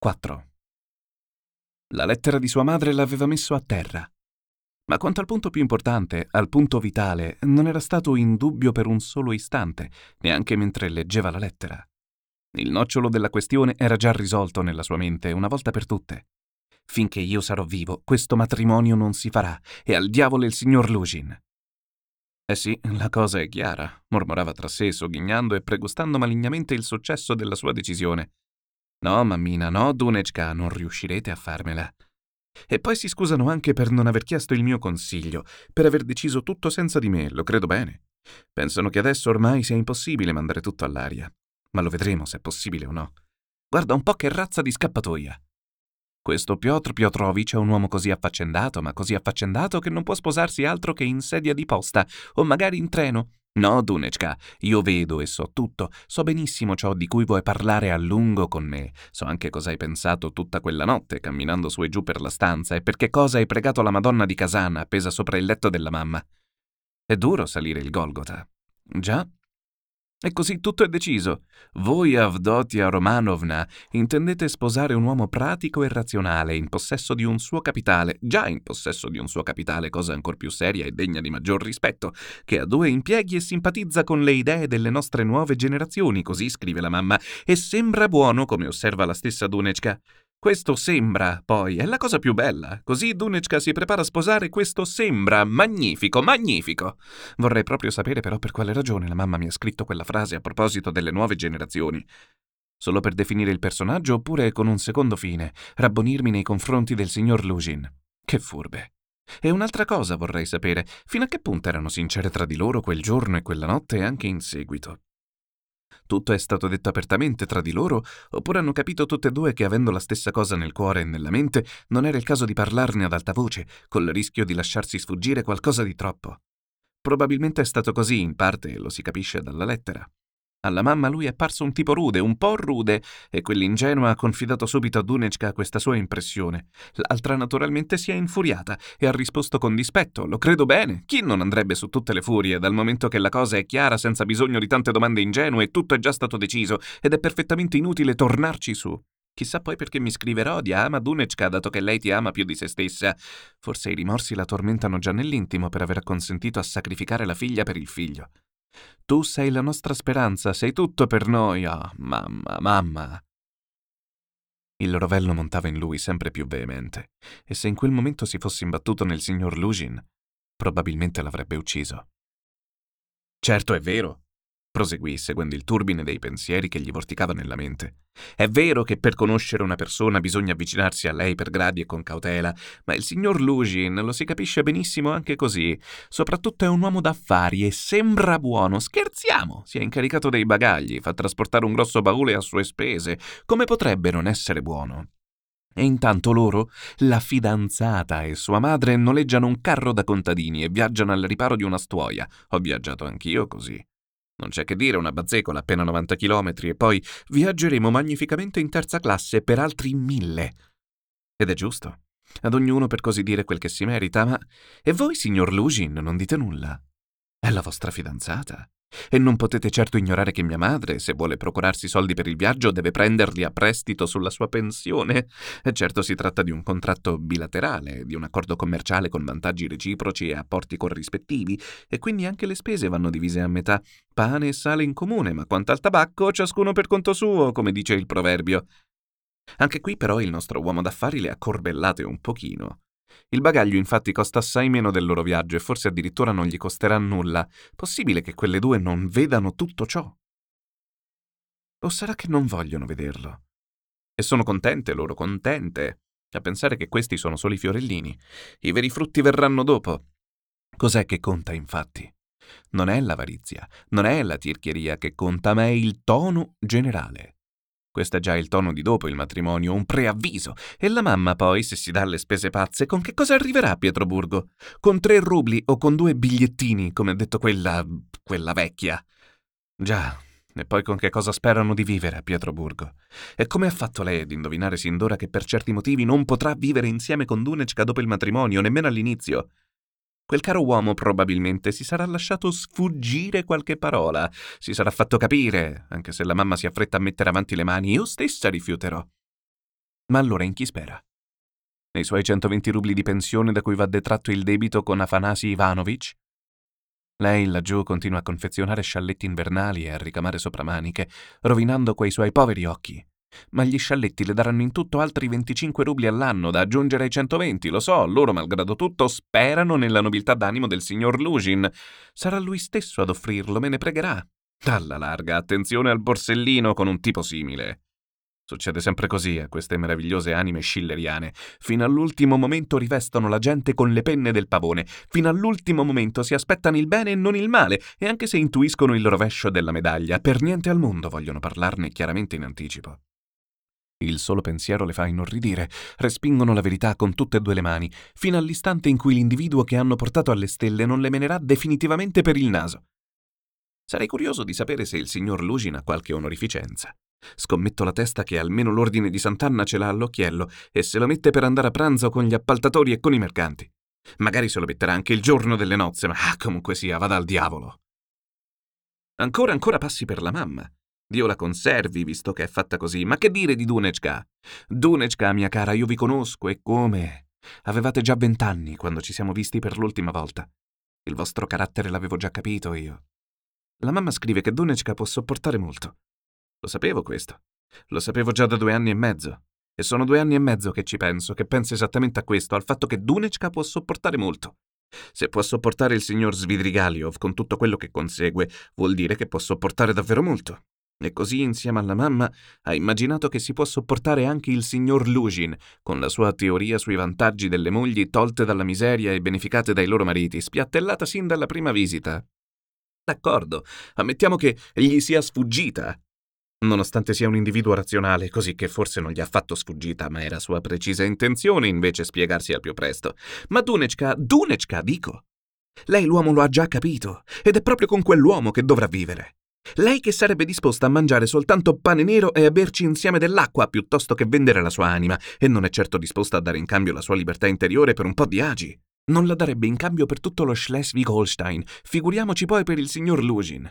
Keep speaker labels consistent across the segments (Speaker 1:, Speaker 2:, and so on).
Speaker 1: 4. La lettera di sua madre l'aveva messo a terra. Ma quanto al punto più importante, al punto vitale, non era stato in dubbio per un solo istante, neanche mentre leggeva la lettera. Il nocciolo della questione era già risolto nella sua mente una volta per tutte. Finché io sarò vivo, questo matrimonio non si farà, e al diavolo il signor Lugin. Eh sì, la cosa è chiara, mormorava tra sé, sogghignando e pregustando malignamente il successo della sua decisione. No, mammina, no, Dunechka, non riuscirete a farmela. E poi si scusano anche per non aver chiesto il mio consiglio, per aver deciso tutto senza di me, lo credo bene. Pensano che adesso ormai sia impossibile mandare tutto all'aria. Ma lo vedremo se è possibile o no. Guarda un po' che razza di scappatoia. Questo Piotr Piotrovic è un uomo così affaccendato, ma così affaccendato che non può sposarsi altro che in sedia di posta, o magari in treno, No, Dunechka, io vedo e so tutto, so benissimo ciò di cui vuoi parlare a lungo con me, so anche cosa hai pensato tutta quella notte camminando su e giù per la stanza e perché cosa hai pregato la Madonna di Casana appesa sopra il letto della mamma. È duro salire il Golgota. Già, e così tutto è deciso. Voi, Avdotia Romanovna, intendete sposare un uomo pratico e razionale, in possesso di un suo capitale, già in possesso di un suo capitale, cosa ancor più seria e degna di maggior rispetto, che ha due impieghi e simpatizza con le idee delle nostre nuove generazioni, così scrive la mamma, e sembra buono, come osserva la stessa Dunechka. Questo sembra, poi, è la cosa più bella. Così Dunechka si prepara a sposare questo sembra. Magnifico, magnifico. Vorrei proprio sapere però per quale ragione la mamma mi ha scritto quella frase a proposito delle nuove generazioni. Solo per definire il personaggio oppure con un secondo fine, rabbonirmi nei confronti del signor Lugin. Che furbe. E un'altra cosa vorrei sapere, fino a che punto erano sincere tra di loro quel giorno e quella notte e anche in seguito. Tutto è stato detto apertamente tra di loro, oppure hanno capito tutte e due che avendo la stessa cosa nel cuore e nella mente, non era il caso di parlarne ad alta voce, col rischio di lasciarsi sfuggire qualcosa di troppo. Probabilmente è stato così, in parte, lo si capisce dalla lettera. Alla mamma lui è apparso un tipo rude, un po' rude, e quell'ingenua ha confidato subito a Dunechka questa sua impressione. L'altra naturalmente si è infuriata e ha risposto con dispetto. Lo credo bene. Chi non andrebbe su tutte le furie, dal momento che la cosa è chiara senza bisogno di tante domande ingenue e tutto è già stato deciso, ed è perfettamente inutile tornarci su. Chissà poi perché mi scriverò di ama Dunechka, dato che lei ti ama più di se stessa. Forse i rimorsi la tormentano già nell'intimo per aver acconsentito a sacrificare la figlia per il figlio. Tu sei la nostra speranza, sei tutto per noi. Oh, mamma, mamma. Il rovello montava in lui sempre più veemente, e se in quel momento si fosse imbattuto nel signor Lugin, probabilmente l'avrebbe ucciso. Certo è vero, proseguì seguendo il turbine dei pensieri che gli vorticava nella mente. È vero che per conoscere una persona bisogna avvicinarsi a lei per gradi e con cautela, ma il signor Lugin lo si capisce benissimo anche così. Soprattutto è un uomo d'affari e sembra buono. Scherziamo! Si è incaricato dei bagagli, fa trasportare un grosso baule a sue spese. Come potrebbe non essere buono? E intanto loro, la fidanzata e sua madre, noleggiano un carro da contadini e viaggiano al riparo di una stuoia. Ho viaggiato anch'io così. Non c'è che dire, una bazzecola appena 90 km e poi viaggeremo magnificamente in terza classe per altri mille. Ed è giusto. Ad ognuno per così dire quel che si merita, ma... E voi, signor Lugin, non dite nulla? È la vostra fidanzata. E non potete certo ignorare che mia madre, se vuole procurarsi soldi per il viaggio, deve prenderli a prestito sulla sua pensione. E certo si tratta di un contratto bilaterale, di un accordo commerciale con vantaggi reciproci e apporti corrispettivi, e quindi anche le spese vanno divise a metà. Pane e sale in comune, ma quanto al tabacco, ciascuno per conto suo, come dice il proverbio. Anche qui però il nostro uomo d'affari le ha corbellate un pochino. Il bagaglio infatti costa assai meno del loro viaggio e forse addirittura non gli costerà nulla. Possibile che quelle due non vedano tutto ciò? O sarà che non vogliono vederlo? E sono contente loro, contente, a pensare che questi sono soli fiorellini. I veri frutti verranno dopo. Cos'è che conta, infatti? Non è l'avarizia, non è la tirchieria che conta, ma è il tono generale. Questo è già il tono di dopo il matrimonio, un preavviso. E la mamma poi, se si dà le spese pazze, con che cosa arriverà a Pietroburgo? Con tre rubli o con due bigliettini, come ha detto quella... quella vecchia? Già, e poi con che cosa sperano di vivere a Pietroburgo? E come ha fatto lei ad indovinare sin d'ora che per certi motivi non potrà vivere insieme con Dunecka dopo il matrimonio, nemmeno all'inizio? Quel caro uomo probabilmente si sarà lasciato sfuggire qualche parola, si sarà fatto capire, anche se la mamma si affretta a mettere avanti le mani, io stessa rifiuterò. Ma allora in chi spera? Nei suoi 120 rubli di pensione da cui va detratto il debito con Afanasi Ivanovich? Lei laggiù continua a confezionare scialletti invernali e a ricamare sopramaniche, rovinando quei suoi poveri occhi. Ma gli scialletti le daranno in tutto altri 25 rubli all'anno da aggiungere ai 120, lo so, loro malgrado tutto sperano nella nobiltà d'animo del signor Lugin. Sarà lui stesso ad offrirlo, me ne pregherà. Alla larga, attenzione al borsellino con un tipo simile. Succede sempre così a queste meravigliose anime schilleriane. Fino all'ultimo momento rivestono la gente con le penne del pavone, fino all'ultimo momento si aspettano il bene e non il male, e anche se intuiscono il rovescio della medaglia, per niente al mondo vogliono parlarne chiaramente in anticipo. Il solo pensiero le fa inorridire, respingono la verità con tutte e due le mani, fino all'istante in cui l'individuo che hanno portato alle stelle non le menerà definitivamente per il naso. Sarei curioso di sapere se il signor Lugin ha qualche onorificenza. Scommetto la testa che almeno l'ordine di Sant'Anna ce l'ha all'occhiello e se lo mette per andare a pranzo con gli appaltatori e con i mercanti. Magari se lo metterà anche il giorno delle nozze, ma ah, comunque sia, vada al diavolo. Ancora ancora passi per la mamma. Dio la conservi, visto che è fatta così. Ma che dire di Dunechka? Dunechka, mia cara, io vi conosco e come? Avevate già vent'anni quando ci siamo visti per l'ultima volta. Il vostro carattere l'avevo già capito io. La mamma scrive che Dunechka può sopportare molto. Lo sapevo questo. Lo sapevo già da due anni e mezzo. E sono due anni e mezzo che ci penso, che penso esattamente a questo, al fatto che Dunechka può sopportare molto. Se può sopportare il signor Svidrigaliov con tutto quello che consegue, vuol dire che può sopportare davvero molto. E così, insieme alla mamma, ha immaginato che si può sopportare anche il signor Lugin, con la sua teoria sui vantaggi delle mogli tolte dalla miseria e beneficate dai loro mariti, spiattellata sin dalla prima visita. D'accordo, ammettiamo che gli sia sfuggita. Nonostante sia un individuo razionale, così che forse non gli ha fatto sfuggita, ma era sua precisa intenzione invece spiegarsi al più presto. Ma Dunechka, Dunechka, dico! Lei l'uomo lo ha già capito, ed è proprio con quell'uomo che dovrà vivere. Lei che sarebbe disposta a mangiare soltanto pane nero e a berci insieme dell'acqua piuttosto che vendere la sua anima, e non è certo disposta a dare in cambio la sua libertà interiore per un po' di agi. Non la darebbe in cambio per tutto lo Schleswig-Holstein, figuriamoci poi per il signor Lugin.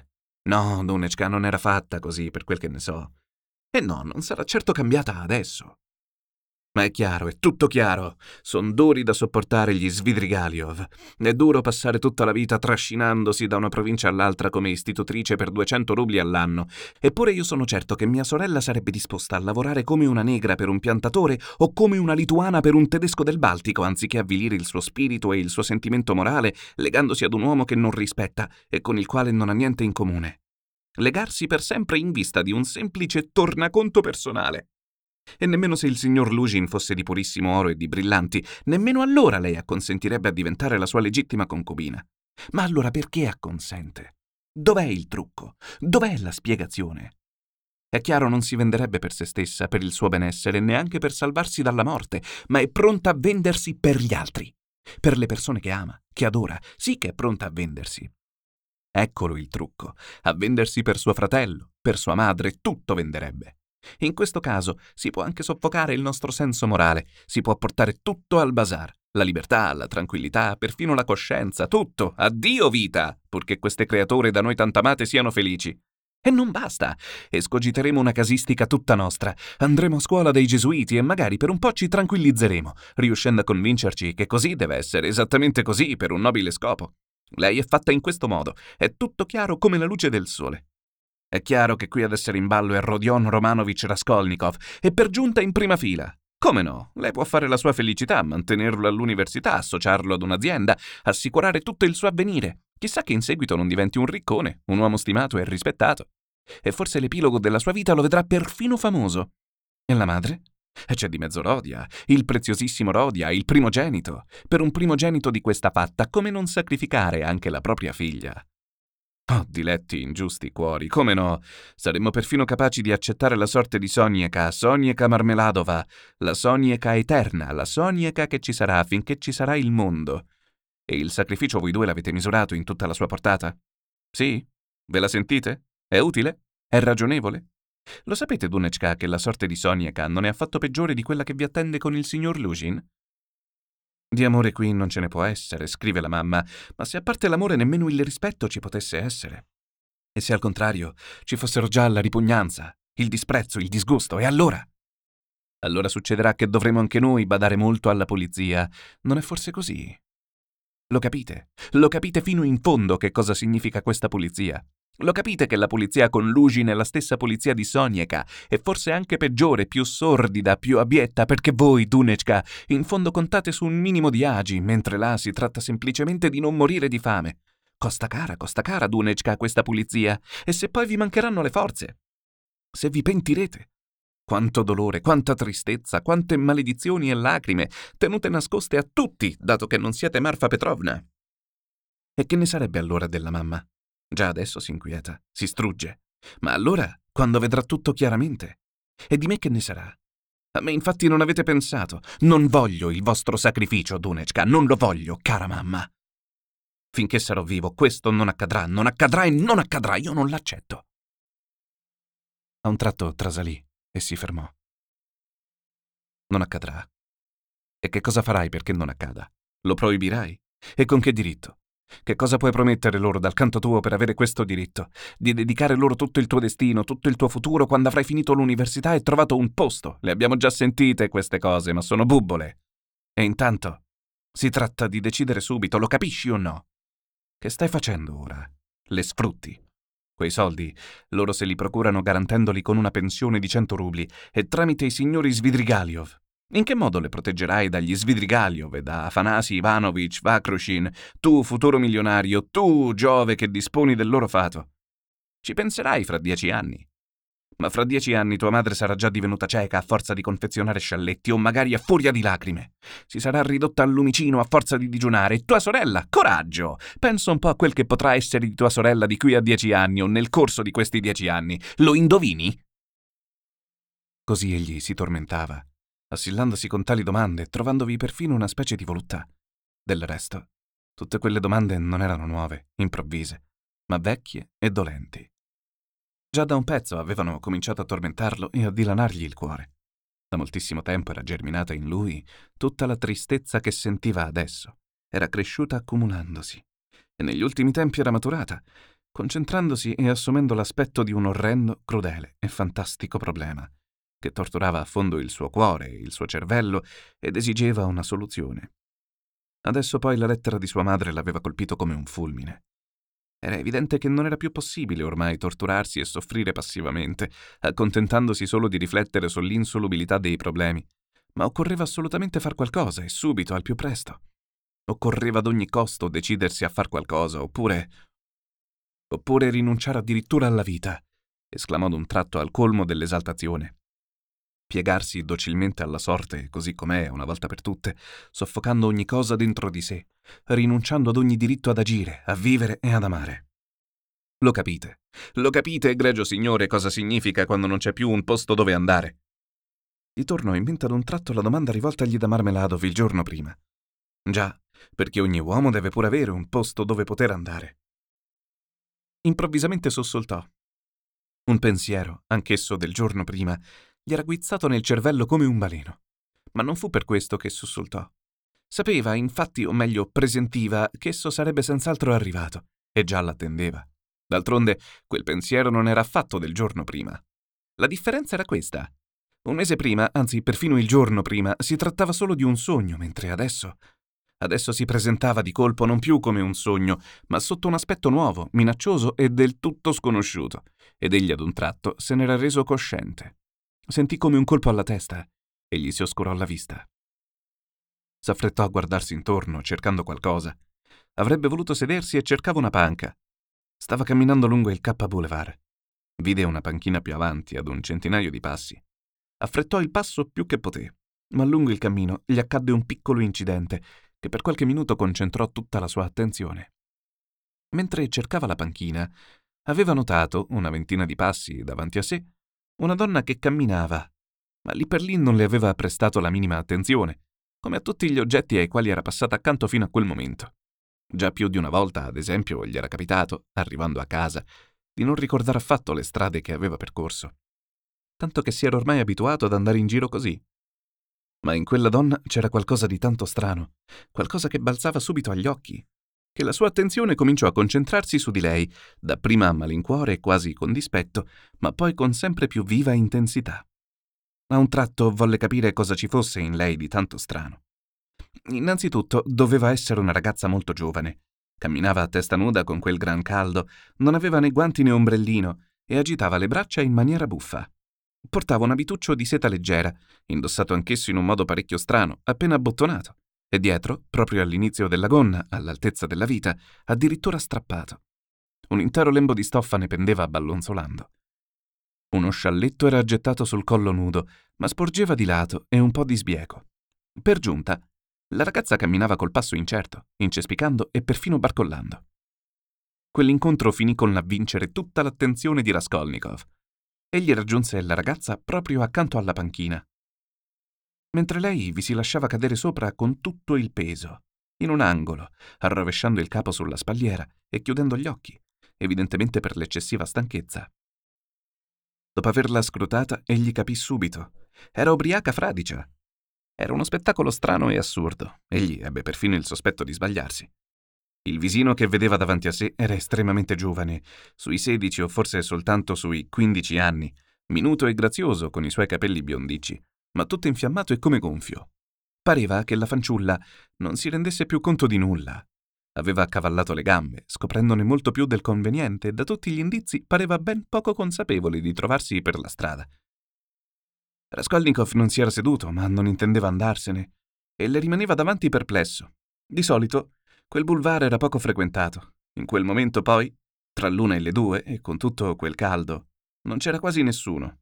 Speaker 1: No, Dunechka non era fatta così, per quel che ne so. E no, non sarà certo cambiata adesso. Ma è chiaro, è tutto chiaro. Sono duri da sopportare gli Svidrigaliov. È duro passare tutta la vita trascinandosi da una provincia all'altra come istitutrice per 200 rubli all'anno. Eppure io sono certo che mia sorella sarebbe disposta a lavorare come una negra per un piantatore o come una lituana per un tedesco del Baltico, anziché avvilire il suo spirito e il suo sentimento morale legandosi ad un uomo che non rispetta e con il quale non ha niente in comune. Legarsi per sempre in vista di un semplice tornaconto personale. E nemmeno se il signor Lugin fosse di purissimo oro e di brillanti, nemmeno allora lei acconsentirebbe a diventare la sua legittima concubina. Ma allora perché acconsente? Dov'è il trucco? Dov'è la spiegazione? È chiaro, non si venderebbe per se stessa, per il suo benessere, neanche per salvarsi dalla morte, ma è pronta a vendersi per gli altri, per le persone che ama, che adora, sì che è pronta a vendersi. Eccolo il trucco, a vendersi per suo fratello, per sua madre, tutto venderebbe. In questo caso si può anche soffocare il nostro senso morale, si può portare tutto al bazar. La libertà, la tranquillità, perfino la coscienza, tutto. Addio vita, purché queste creature da noi tanto amate siano felici. E non basta. Escogiteremo una casistica tutta nostra. Andremo a scuola dei gesuiti e magari per un po' ci tranquillizzeremo, riuscendo a convincerci che così deve essere, esattamente così, per un nobile scopo. Lei è fatta in questo modo, è tutto chiaro come la luce del sole. È chiaro che qui ad essere in ballo è Rodion Romanovich Raskolnikov, e per giunta in prima fila. Come no? Lei può fare la sua felicità, mantenerlo all'università, associarlo ad un'azienda, assicurare tutto il suo avvenire. Chissà che in seguito non diventi un riccone, un uomo stimato e rispettato. E forse l'epilogo della sua vita lo vedrà perfino famoso. E la madre? E c'è di mezzo Rodia, il preziosissimo Rodia, il primogenito. Per un primogenito di questa fatta, come non sacrificare anche la propria figlia? Oh, diletti ingiusti cuori, come no? Saremmo perfino capaci di accettare la sorte di Sonieka, Sonieka Marmeladova, la Sonieka eterna, la Sonieka che ci sarà finché ci sarà il mondo. E il sacrificio voi due l'avete misurato in tutta la sua portata? Sì? Ve la sentite? È utile? È ragionevole? Lo sapete, Dunechka, che la sorte di Sonieka non è affatto peggiore di quella che vi attende con il signor Lushin? Di amore qui non ce ne può essere, scrive la mamma, ma se a parte l'amore nemmeno il rispetto ci potesse essere. E se al contrario ci fossero già la ripugnanza, il disprezzo, il disgusto, e allora? Allora succederà che dovremo anche noi badare molto alla polizia. Non è forse così? Lo capite? Lo capite fino in fondo che cosa significa questa pulizia? Lo capite che la pulizia con Lugin è la stessa pulizia di Sonieka, e forse anche peggiore, più sordida, più abietta, perché voi, Dunechka, in fondo contate su un minimo di agi, mentre là si tratta semplicemente di non morire di fame. Costa cara, costa cara, Dunechka, questa pulizia, e se poi vi mancheranno le forze? Se vi pentirete? Quanto dolore, quanta tristezza, quante maledizioni e lacrime, tenute nascoste a tutti, dato che non siete Marfa Petrovna. E che ne sarebbe allora della mamma? Già adesso si inquieta, si strugge. Ma allora, quando vedrà tutto chiaramente? E di me che ne sarà? A me infatti non avete pensato. Non voglio il vostro sacrificio, Dunechka, non lo voglio, cara mamma. Finché sarò vivo, questo non accadrà, non accadrà e non accadrà, io non l'accetto. A un tratto trasalì e si fermò. Non accadrà. E che cosa farai perché non accada? Lo proibirai? E con che diritto? Che cosa puoi promettere loro dal canto tuo per avere questo diritto? Di dedicare loro tutto il tuo destino, tutto il tuo futuro quando avrai finito l'università e trovato un posto? Le abbiamo già sentite queste cose, ma sono bubbole. E intanto si tratta di decidere subito, lo capisci o no? Che stai facendo ora? Le sfrutti. Quei soldi loro se li procurano garantendoli con una pensione di 100 rubli e tramite i signori Svidrigaliov. In che modo le proteggerai dagli Svidrigaliov e da Afanasi Ivanovich Vakrushin, tu futuro milionario, tu Giove che disponi del loro fato? Ci penserai fra dieci anni. Ma fra dieci anni tua madre sarà già divenuta cieca a forza di confezionare scialletti o magari a furia di lacrime. Si sarà ridotta al lumicino a forza di digiunare e tua sorella, coraggio! Pensa un po' a quel che potrà essere di tua sorella di qui a dieci anni o nel corso di questi dieci anni. Lo indovini? Così egli si tormentava, assillandosi con tali domande, trovandovi perfino una specie di voluttà. Del resto, tutte quelle domande non erano nuove, improvvise, ma vecchie e dolenti. Già da un pezzo avevano cominciato a tormentarlo e a dilanargli il cuore. Da moltissimo tempo era germinata in lui tutta la tristezza che sentiva adesso. Era cresciuta accumulandosi. E negli ultimi tempi era maturata, concentrandosi e assumendo l'aspetto di un orrendo, crudele e fantastico problema, che torturava a fondo il suo cuore il suo cervello ed esigeva una soluzione. Adesso poi la lettera di sua madre l'aveva colpito come un fulmine. Era evidente che non era più possibile ormai torturarsi e soffrire passivamente, accontentandosi solo di riflettere sull'insolubilità dei problemi, ma occorreva assolutamente far qualcosa e subito, al più presto. Occorreva ad ogni costo decidersi a far qualcosa, oppure... oppure rinunciare addirittura alla vita, esclamò d'un tratto al colmo dell'esaltazione piegarsi docilmente alla sorte così com'è una volta per tutte, soffocando ogni cosa dentro di sé, rinunciando ad ogni diritto ad agire, a vivere e ad amare. Lo capite? Lo capite, egregio signore, cosa significa quando non c'è più un posto dove andare? Gli tornò in mente ad un tratto la domanda rivoltagli da Marmeladov il giorno prima. Già, perché ogni uomo deve pure avere un posto dove poter andare. Improvvisamente sussultò. Un pensiero, anch'esso del giorno prima, gli era guizzato nel cervello come un baleno. Ma non fu per questo che sussultò. Sapeva, infatti, o meglio, presentiva, che esso sarebbe senz'altro arrivato, e già l'attendeva. D'altronde, quel pensiero non era affatto del giorno prima. La differenza era questa. Un mese prima, anzi perfino il giorno prima, si trattava solo di un sogno, mentre adesso... Adesso si presentava di colpo non più come un sogno, ma sotto un aspetto nuovo, minaccioso e del tutto sconosciuto, ed egli ad un tratto se n'era reso cosciente. Sentì come un colpo alla testa e gli si oscurò la vista. S'affrettò a guardarsi intorno, cercando qualcosa. Avrebbe voluto sedersi e cercava una panca. Stava camminando lungo il K Boulevard. Vide una panchina più avanti, ad un centinaio di passi. Affrettò il passo più che poté, ma lungo il cammino gli accadde un piccolo incidente che per qualche minuto concentrò tutta la sua attenzione. Mentre cercava la panchina, aveva notato, una ventina di passi davanti a sé, una donna che camminava, ma lì per lì non le aveva prestato la minima attenzione, come a tutti gli oggetti ai quali era passata accanto fino a quel momento. Già più di una volta, ad esempio, gli era capitato, arrivando a casa, di non ricordare affatto le strade che aveva percorso, tanto che si era ormai abituato ad andare in giro così, ma in quella donna c'era qualcosa di tanto strano, qualcosa che balzava subito agli occhi, che la sua attenzione cominciò a concentrarsi su di lei, dapprima a malincuore e quasi con dispetto, ma poi con sempre più viva intensità. A un tratto volle capire cosa ci fosse in lei di tanto strano. Innanzitutto doveva essere una ragazza molto giovane. Camminava a testa nuda con quel gran caldo, non aveva né guanti né ombrellino e agitava le braccia in maniera buffa. Portava un abituccio di seta leggera, indossato anch'esso in un modo parecchio strano, appena abbottonato, e dietro, proprio all'inizio della gonna, all'altezza della vita, addirittura strappato. Un intero lembo di stoffa ne pendeva ballonzolando. Uno scialletto era gettato sul collo nudo, ma sporgeva di lato e un po' di sbieco. Per giunta, la ragazza camminava col passo incerto, incespicando e perfino barcollando. Quell'incontro finì con l'avvincere tutta l'attenzione di Raskolnikov, egli raggiunse la ragazza proprio accanto alla panchina. Mentre lei vi si lasciava cadere sopra con tutto il peso, in un angolo, arrovesciando il capo sulla spalliera e chiudendo gli occhi, evidentemente per l'eccessiva stanchezza. Dopo averla scrutata, egli capì subito. Era ubriaca fradicia. Era uno spettacolo strano e assurdo. Egli ebbe perfino il sospetto di sbagliarsi. Il visino che vedeva davanti a sé era estremamente giovane, sui 16 o forse soltanto sui 15 anni, minuto e grazioso con i suoi capelli biondicci, ma tutto infiammato e come gonfio. Pareva che la fanciulla non si rendesse più conto di nulla. Aveva accavallato le gambe, scoprendone molto più del conveniente e da tutti gli indizi pareva ben poco consapevole di trovarsi per la strada. Raskolnikov non si era seduto, ma non intendeva andarsene, e le rimaneva davanti perplesso. Di solito Quel boulevard era poco frequentato. In quel momento poi, tra l'una e le due, e con tutto quel caldo, non c'era quasi nessuno.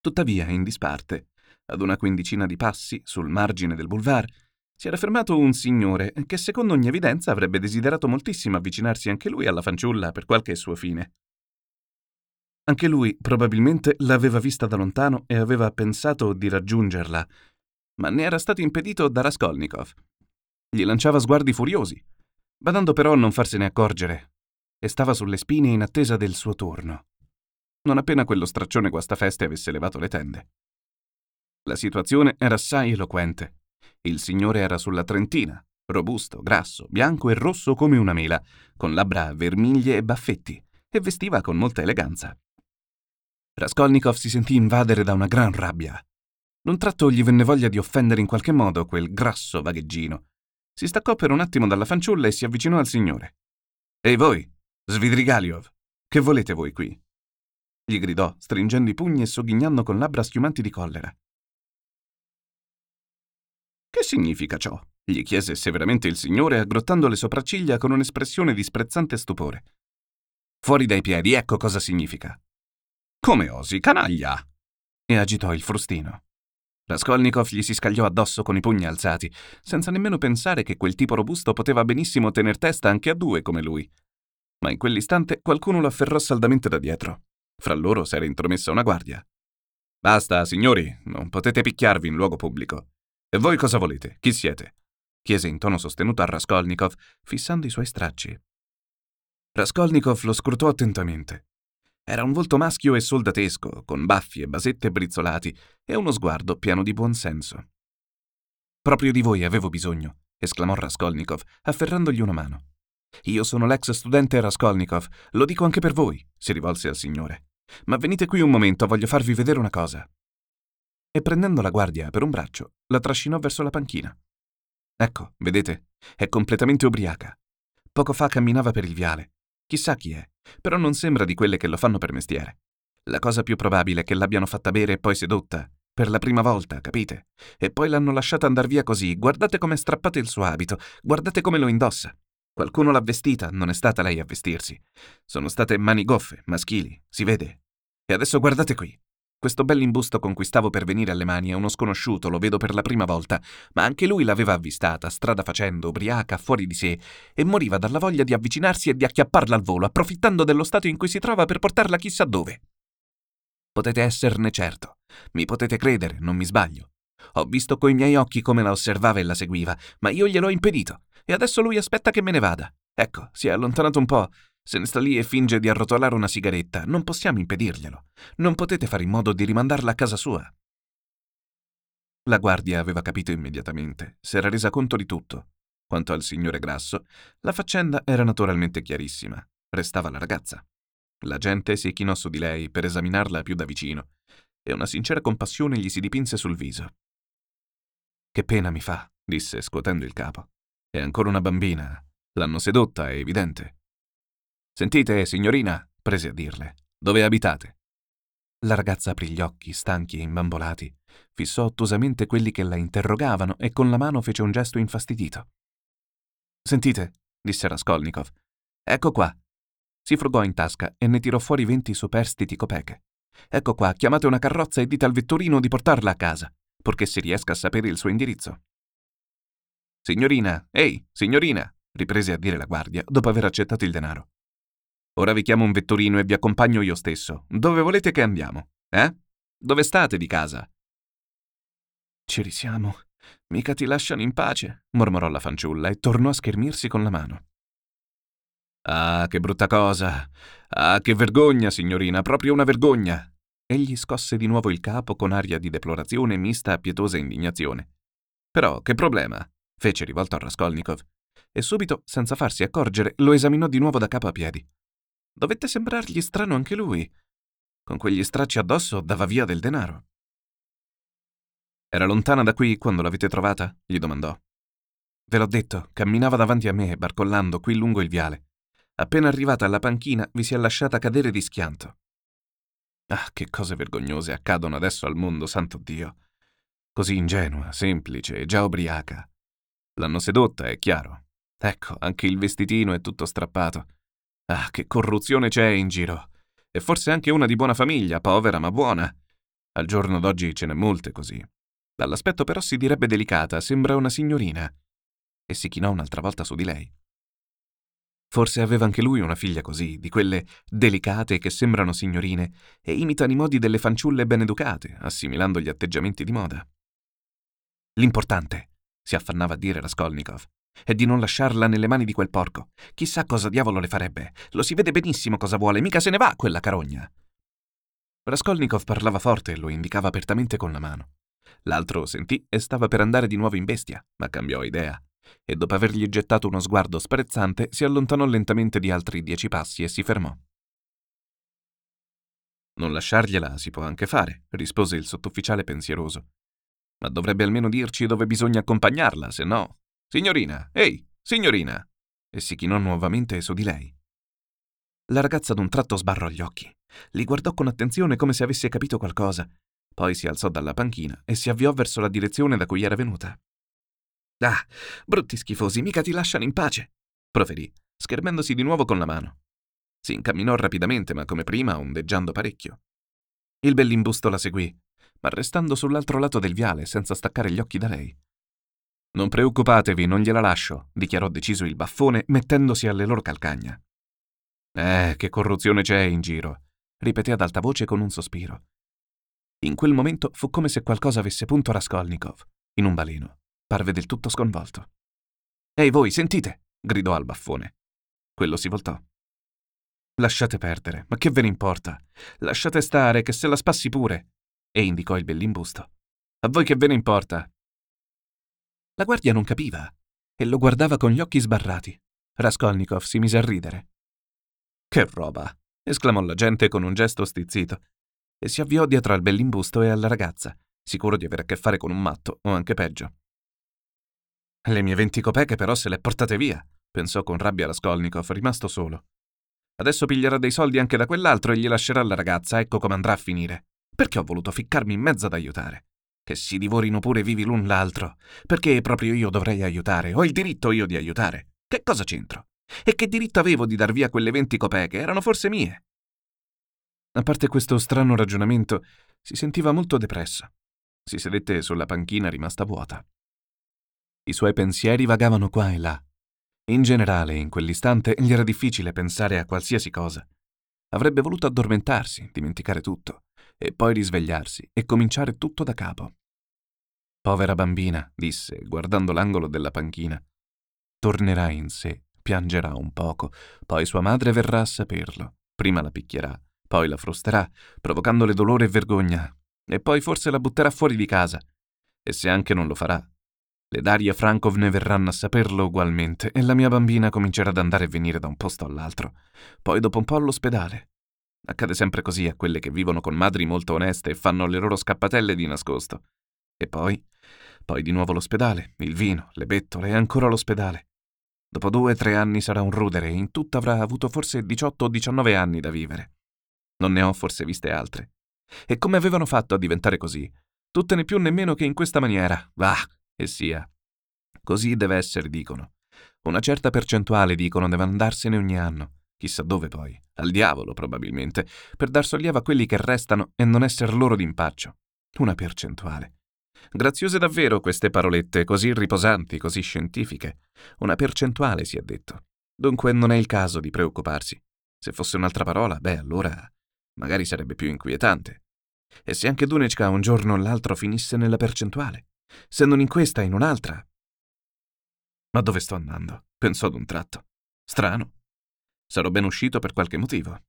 Speaker 1: Tuttavia, in disparte, ad una quindicina di passi, sul margine del boulevard, si era fermato un signore che secondo ogni evidenza avrebbe desiderato moltissimo avvicinarsi anche lui alla fanciulla per qualche suo fine. Anche lui probabilmente l'aveva vista da lontano e aveva pensato di raggiungerla, ma ne era stato impedito da Raskolnikov, gli lanciava sguardi furiosi, badando però a non farsene accorgere, e stava sulle spine in attesa del suo turno. Non appena quello straccione guastafeste avesse levato le tende. La situazione era assai eloquente. Il signore era sulla trentina, robusto, grasso, bianco e rosso come una mela, con labbra vermiglie e baffetti, e vestiva con molta eleganza. Raskolnikov si sentì invadere da una gran rabbia. D'un tratto gli venne voglia di offendere in qualche modo quel grasso vagheggino, si staccò per un attimo dalla fanciulla e si avvicinò al signore. Ehi voi, Svidrigaliov, che volete voi qui? gli gridò, stringendo i pugni e sogghignando con labbra schiumanti di collera. Che significa ciò? gli chiese severamente il signore, aggrottando le sopracciglia con un'espressione di sprezzante stupore. Fuori dai piedi, ecco cosa significa. Come osi, canaglia! e agitò il frustino. Raskolnikov gli si scagliò addosso con i pugni alzati, senza nemmeno pensare che quel tipo robusto poteva benissimo tener testa anche a due come lui. Ma in quell'istante qualcuno lo afferrò saldamente da dietro. Fra loro s'era intromessa una guardia. Basta, signori, non potete picchiarvi in luogo pubblico. E voi cosa volete? Chi siete? chiese in tono sostenuto a Raskolnikov, fissando i suoi stracci. Raskolnikov lo scrutò attentamente. Era un volto maschio e soldatesco, con baffi e basette brizzolati, e uno sguardo pieno di buon senso. Proprio di voi avevo bisogno, esclamò Raskolnikov, afferrandogli una mano. Io sono l'ex studente Raskolnikov, lo dico anche per voi, si rivolse al signore. Ma venite qui un momento, voglio farvi vedere una cosa. E prendendo la guardia per un braccio, la trascinò verso la panchina. Ecco, vedete? È completamente ubriaca. Poco fa camminava per il viale. Chissà chi è, però non sembra di quelle che lo fanno per mestiere. La cosa più probabile è che l'abbiano fatta bere e poi sedotta. Per la prima volta, capite? E poi l'hanno lasciata andar via così. Guardate come strappate il suo abito, guardate come lo indossa. Qualcuno l'ha vestita, non è stata lei a vestirsi. Sono state mani goffe, maschili, si vede. E adesso guardate qui. Questo bell'imbusto stavo per venire alle mani è uno sconosciuto, lo vedo per la prima volta, ma anche lui l'aveva avvistata, strada facendo, ubriaca, fuori di sé, e moriva dalla voglia di avvicinarsi e di acchiapparla al volo, approfittando dello stato in cui si trova per portarla chissà dove. Potete esserne certo, mi potete credere, non mi sbaglio. Ho visto coi miei occhi come la osservava e la seguiva, ma io gliel'ho impedito, e adesso lui aspetta che me ne vada. Ecco, si è allontanato un po', se ne sta lì e finge di arrotolare una sigaretta, non possiamo impedirglielo. Non potete fare in modo di rimandarla a casa sua. La guardia aveva capito immediatamente, si era resa conto di tutto. Quanto al signore Grasso, la faccenda era naturalmente chiarissima. Restava la ragazza. La gente si chinò su di lei per esaminarla più da vicino, e una sincera compassione gli si dipinse sul viso. Che pena mi fa, disse scuotendo il capo. È ancora una bambina. L'hanno sedotta, è evidente. Sentite, signorina, prese a dirle, dove abitate? La ragazza aprì gli occhi, stanchi e imbambolati, fissò ottusamente quelli che la interrogavano e con la mano fece un gesto infastidito. Sentite, disse Raskolnikov, ecco qua. Si frugò in tasca e ne tirò fuori venti superstiti copeche. Ecco qua, chiamate una carrozza e dite al vetturino di portarla a casa, purché si riesca a sapere il suo indirizzo. Signorina, ehi, signorina, riprese a dire la guardia dopo aver accettato il denaro. Ora vi chiamo un vetturino e vi accompagno io stesso. Dove volete che andiamo? Eh? Dove state di casa? Ci risiamo. Mica ti lasciano in pace, mormorò la fanciulla e tornò a schermirsi con la mano. Ah, che brutta cosa. Ah, che vergogna, signorina, proprio una vergogna. Egli scosse di nuovo il capo con aria di deplorazione mista a pietosa indignazione. Però, che problema? fece rivolto a Raskolnikov. E subito, senza farsi accorgere, lo esaminò di nuovo da capo a piedi. Dovette sembrargli strano anche lui. Con quegli stracci addosso dava via del denaro. Era lontana da qui quando l'avete trovata? gli domandò. Ve l'ho detto, camminava davanti a me, barcollando qui lungo il viale. Appena arrivata alla panchina, vi si è lasciata cadere di schianto. Ah, che cose vergognose accadono adesso al mondo, santo Dio. Così ingenua, semplice e già ubriaca. L'hanno sedotta, è chiaro. Ecco, anche il vestitino è tutto strappato. Ah, che corruzione c'è in giro. E forse anche una di buona famiglia, povera ma buona. Al giorno d'oggi ce n'è molte così. Dall'aspetto però si direbbe delicata, sembra una signorina. E si chinò un'altra volta su di lei. Forse aveva anche lui una figlia così, di quelle delicate che sembrano signorine e imitano i modi delle fanciulle ben educate, assimilando gli atteggiamenti di moda. L'importante, si affannava a dire Raskolnikov, e di non lasciarla nelle mani di quel porco. Chissà cosa diavolo le farebbe. Lo si vede benissimo cosa vuole, mica se ne va quella carogna. Raskolnikov parlava forte e lo indicava apertamente con la mano. L'altro sentì e stava per andare di nuovo in bestia, ma cambiò idea. E dopo avergli gettato uno sguardo sprezzante, si allontanò lentamente di altri dieci passi e si fermò. Non lasciargliela si può anche fare, rispose il sottufficiale pensieroso. Ma dovrebbe almeno dirci dove bisogna accompagnarla, se no. Signorina, ehi, signorina! E si chinò nuovamente su di lei. La ragazza d'un tratto sbarrò gli occhi. Li guardò con attenzione come se avesse capito qualcosa. Poi si alzò dalla panchina e si avviò verso la direzione da cui era venuta. Ah, brutti schifosi, mica ti lasciano in pace, proferì, schermendosi di nuovo con la mano. Si incamminò rapidamente, ma come prima ondeggiando parecchio. Il bell'imbusto la seguì, ma restando sull'altro lato del viale senza staccare gli occhi da lei. Non preoccupatevi, non gliela lascio, dichiarò deciso il baffone, mettendosi alle loro calcagna. Eh, che corruzione c'è in giro, ripeté ad alta voce con un sospiro. In quel momento fu come se qualcosa avesse punto Raskolnikov, in un baleno. Parve del tutto sconvolto. Ehi voi, sentite! gridò al baffone. Quello si voltò. Lasciate perdere, ma che ve ne importa? Lasciate stare, che se la spassi pure. E indicò il bell'imbusto. A voi che ve ne importa? La guardia non capiva e lo guardava con gli occhi sbarrati. Raskolnikov si mise a ridere. Che roba! esclamò l'agente con un gesto stizzito e si avviò dietro al bell'imbusto e alla ragazza, sicuro di avere a che fare con un matto o anche peggio. Le mie venti copeche però se le portate via, pensò con rabbia Raskolnikov, rimasto solo. Adesso piglierà dei soldi anche da quell'altro e gli lascerà la ragazza, ecco come andrà a finire. Perché ho voluto ficcarmi in mezzo ad aiutare? Che si divorino pure vivi l'un l'altro. Perché proprio io dovrei aiutare? Ho il diritto io di aiutare. Che cosa c'entro? E che diritto avevo di dar via quelle venti copeche? Erano forse mie. A parte questo strano ragionamento, si sentiva molto depresso. Si sedette sulla panchina rimasta vuota. I suoi pensieri vagavano qua e là. In generale, in quell'istante gli era difficile pensare a qualsiasi cosa. Avrebbe voluto addormentarsi, dimenticare tutto, e poi risvegliarsi e cominciare tutto da capo. Povera bambina, disse, guardando l'angolo della panchina. Tornerà in sé, piangerà un poco, poi sua madre verrà a saperlo. Prima la picchierà, poi la frusterà, provocandole dolore e vergogna, e poi forse la butterà fuori di casa. E se anche non lo farà, le Daria Frankovne verranno a saperlo ugualmente e la mia bambina comincerà ad andare e venire da un posto all'altro. Poi dopo un po' all'ospedale. Accade sempre così a quelle che vivono con madri molto oneste e fanno le loro scappatelle di nascosto. E poi? Poi di nuovo l'ospedale, il vino, le bettole e ancora l'ospedale. Dopo due o tre anni sarà un rudere e in tutto avrà avuto forse 18 o 19 anni da vivere. Non ne ho forse viste altre. E come avevano fatto a diventare così? Tutte né più né meno che in questa maniera. Va, e sia. Così deve essere, dicono. Una certa percentuale, dicono, deve andarsene ogni anno. Chissà dove poi. Al diavolo, probabilmente, per dar sollievo a quelli che restano e non esser loro d'impaccio. Una percentuale. Graziose davvero queste parolette, così riposanti, così scientifiche. Una percentuale, si è detto. Dunque non è il caso di preoccuparsi. Se fosse un'altra parola, beh, allora magari sarebbe più inquietante. E se anche Dunechka un giorno o l'altro finisse nella percentuale? se non in questa in un'altra. Ma dove sto andando? pensò ad un tratto. Strano. Sarò ben uscito per qualche motivo.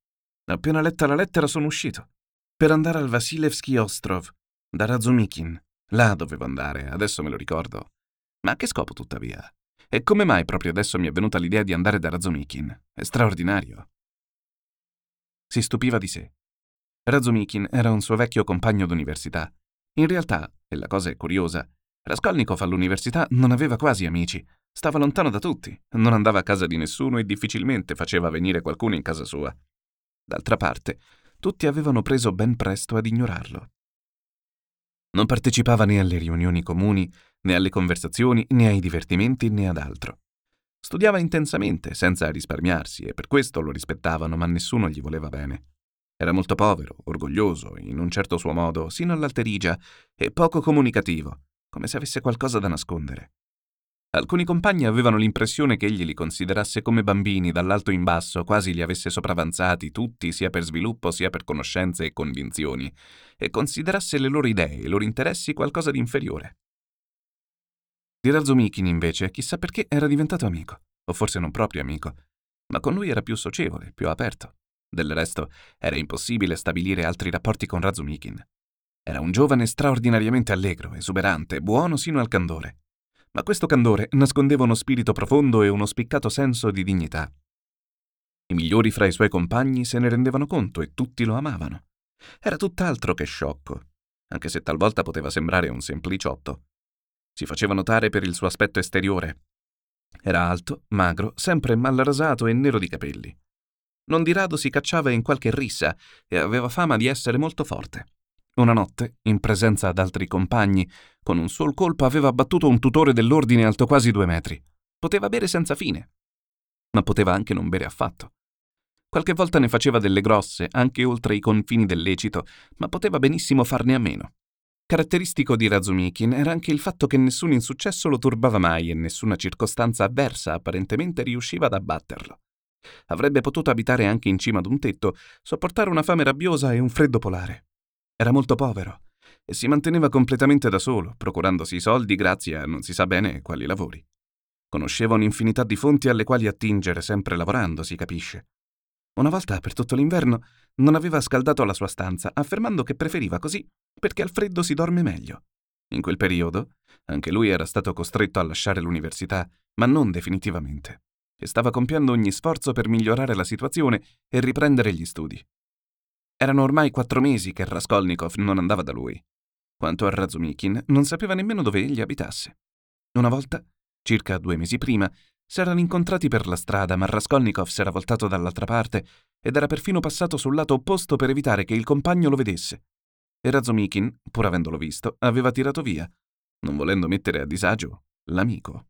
Speaker 1: Appena letta la lettera sono uscito. Per andare al Vasilevsky Ostrov, da Razumikin. Là dovevo andare, adesso me lo ricordo. Ma a che scopo tuttavia? E come mai proprio adesso mi è venuta l'idea di andare da Razumikin? È straordinario. Si stupiva di sé. Razumikin era un suo vecchio compagno d'università. In realtà, e la cosa è curiosa, Raskolnikov all'università non aveva quasi amici, stava lontano da tutti, non andava a casa di nessuno e difficilmente faceva venire qualcuno in casa sua. D'altra parte, tutti avevano preso ben presto ad ignorarlo. Non partecipava né alle riunioni comuni, né alle conversazioni, né ai divertimenti, né ad altro. Studiava intensamente, senza risparmiarsi, e per questo lo rispettavano, ma nessuno gli voleva bene. Era molto povero, orgoglioso, in un certo suo modo, sino all'alterigia, e poco comunicativo, come se avesse qualcosa da nascondere. Alcuni compagni avevano l'impressione che egli li considerasse come bambini dall'alto in basso, quasi li avesse sopravanzati tutti sia per sviluppo sia per conoscenze e convinzioni, e considerasse le loro idee i loro interessi qualcosa di inferiore. Di Razumikin, invece, chissà perché era diventato amico, o forse non proprio amico, ma con lui era più socievole, più aperto. Del resto, era impossibile stabilire altri rapporti con Razumikin. Era un giovane straordinariamente allegro, esuberante, buono sino al candore. Ma questo candore nascondeva uno spirito profondo e uno spiccato senso di dignità. I migliori fra i suoi compagni se ne rendevano conto e tutti lo amavano. Era tutt'altro che sciocco, anche se talvolta poteva sembrare un sempliciotto. Si faceva notare per il suo aspetto esteriore. Era alto, magro, sempre mal rasato e nero di capelli. Non di rado si cacciava in qualche rissa e aveva fama di essere molto forte. Una notte, in presenza d'altri compagni, con un sol colpo aveva abbattuto un tutore dell'ordine alto quasi due metri. Poteva bere senza fine, ma poteva anche non bere affatto. Qualche volta ne faceva delle grosse, anche oltre i confini del lecito, ma poteva benissimo farne a meno. Caratteristico di Razumikin era anche il fatto che nessun insuccesso lo turbava mai e nessuna circostanza avversa apparentemente riusciva ad abbatterlo. Avrebbe potuto abitare anche in cima ad un tetto, sopportare una fame rabbiosa e un freddo polare. Era molto povero e si manteneva completamente da solo, procurandosi i soldi grazie a non si sa bene quali lavori. Conosceva un'infinità di fonti alle quali attingere sempre lavorando, si capisce. Una volta per tutto l'inverno non aveva scaldato la sua stanza, affermando che preferiva così perché al freddo si dorme meglio. In quel periodo anche lui era stato costretto a lasciare l'università, ma non definitivamente, e stava compiendo ogni sforzo per migliorare la situazione e riprendere gli studi. Erano ormai quattro mesi che Raskolnikov non andava da lui. Quanto a Razumikin, non sapeva nemmeno dove egli abitasse. Una volta Circa due mesi prima s'erano incontrati per la strada, ma Raskolnikov s'era voltato dall'altra parte ed era perfino passato sul lato opposto per evitare che il compagno lo vedesse. E Razumikin, pur avendolo visto, aveva tirato via, non volendo mettere a disagio l'amico.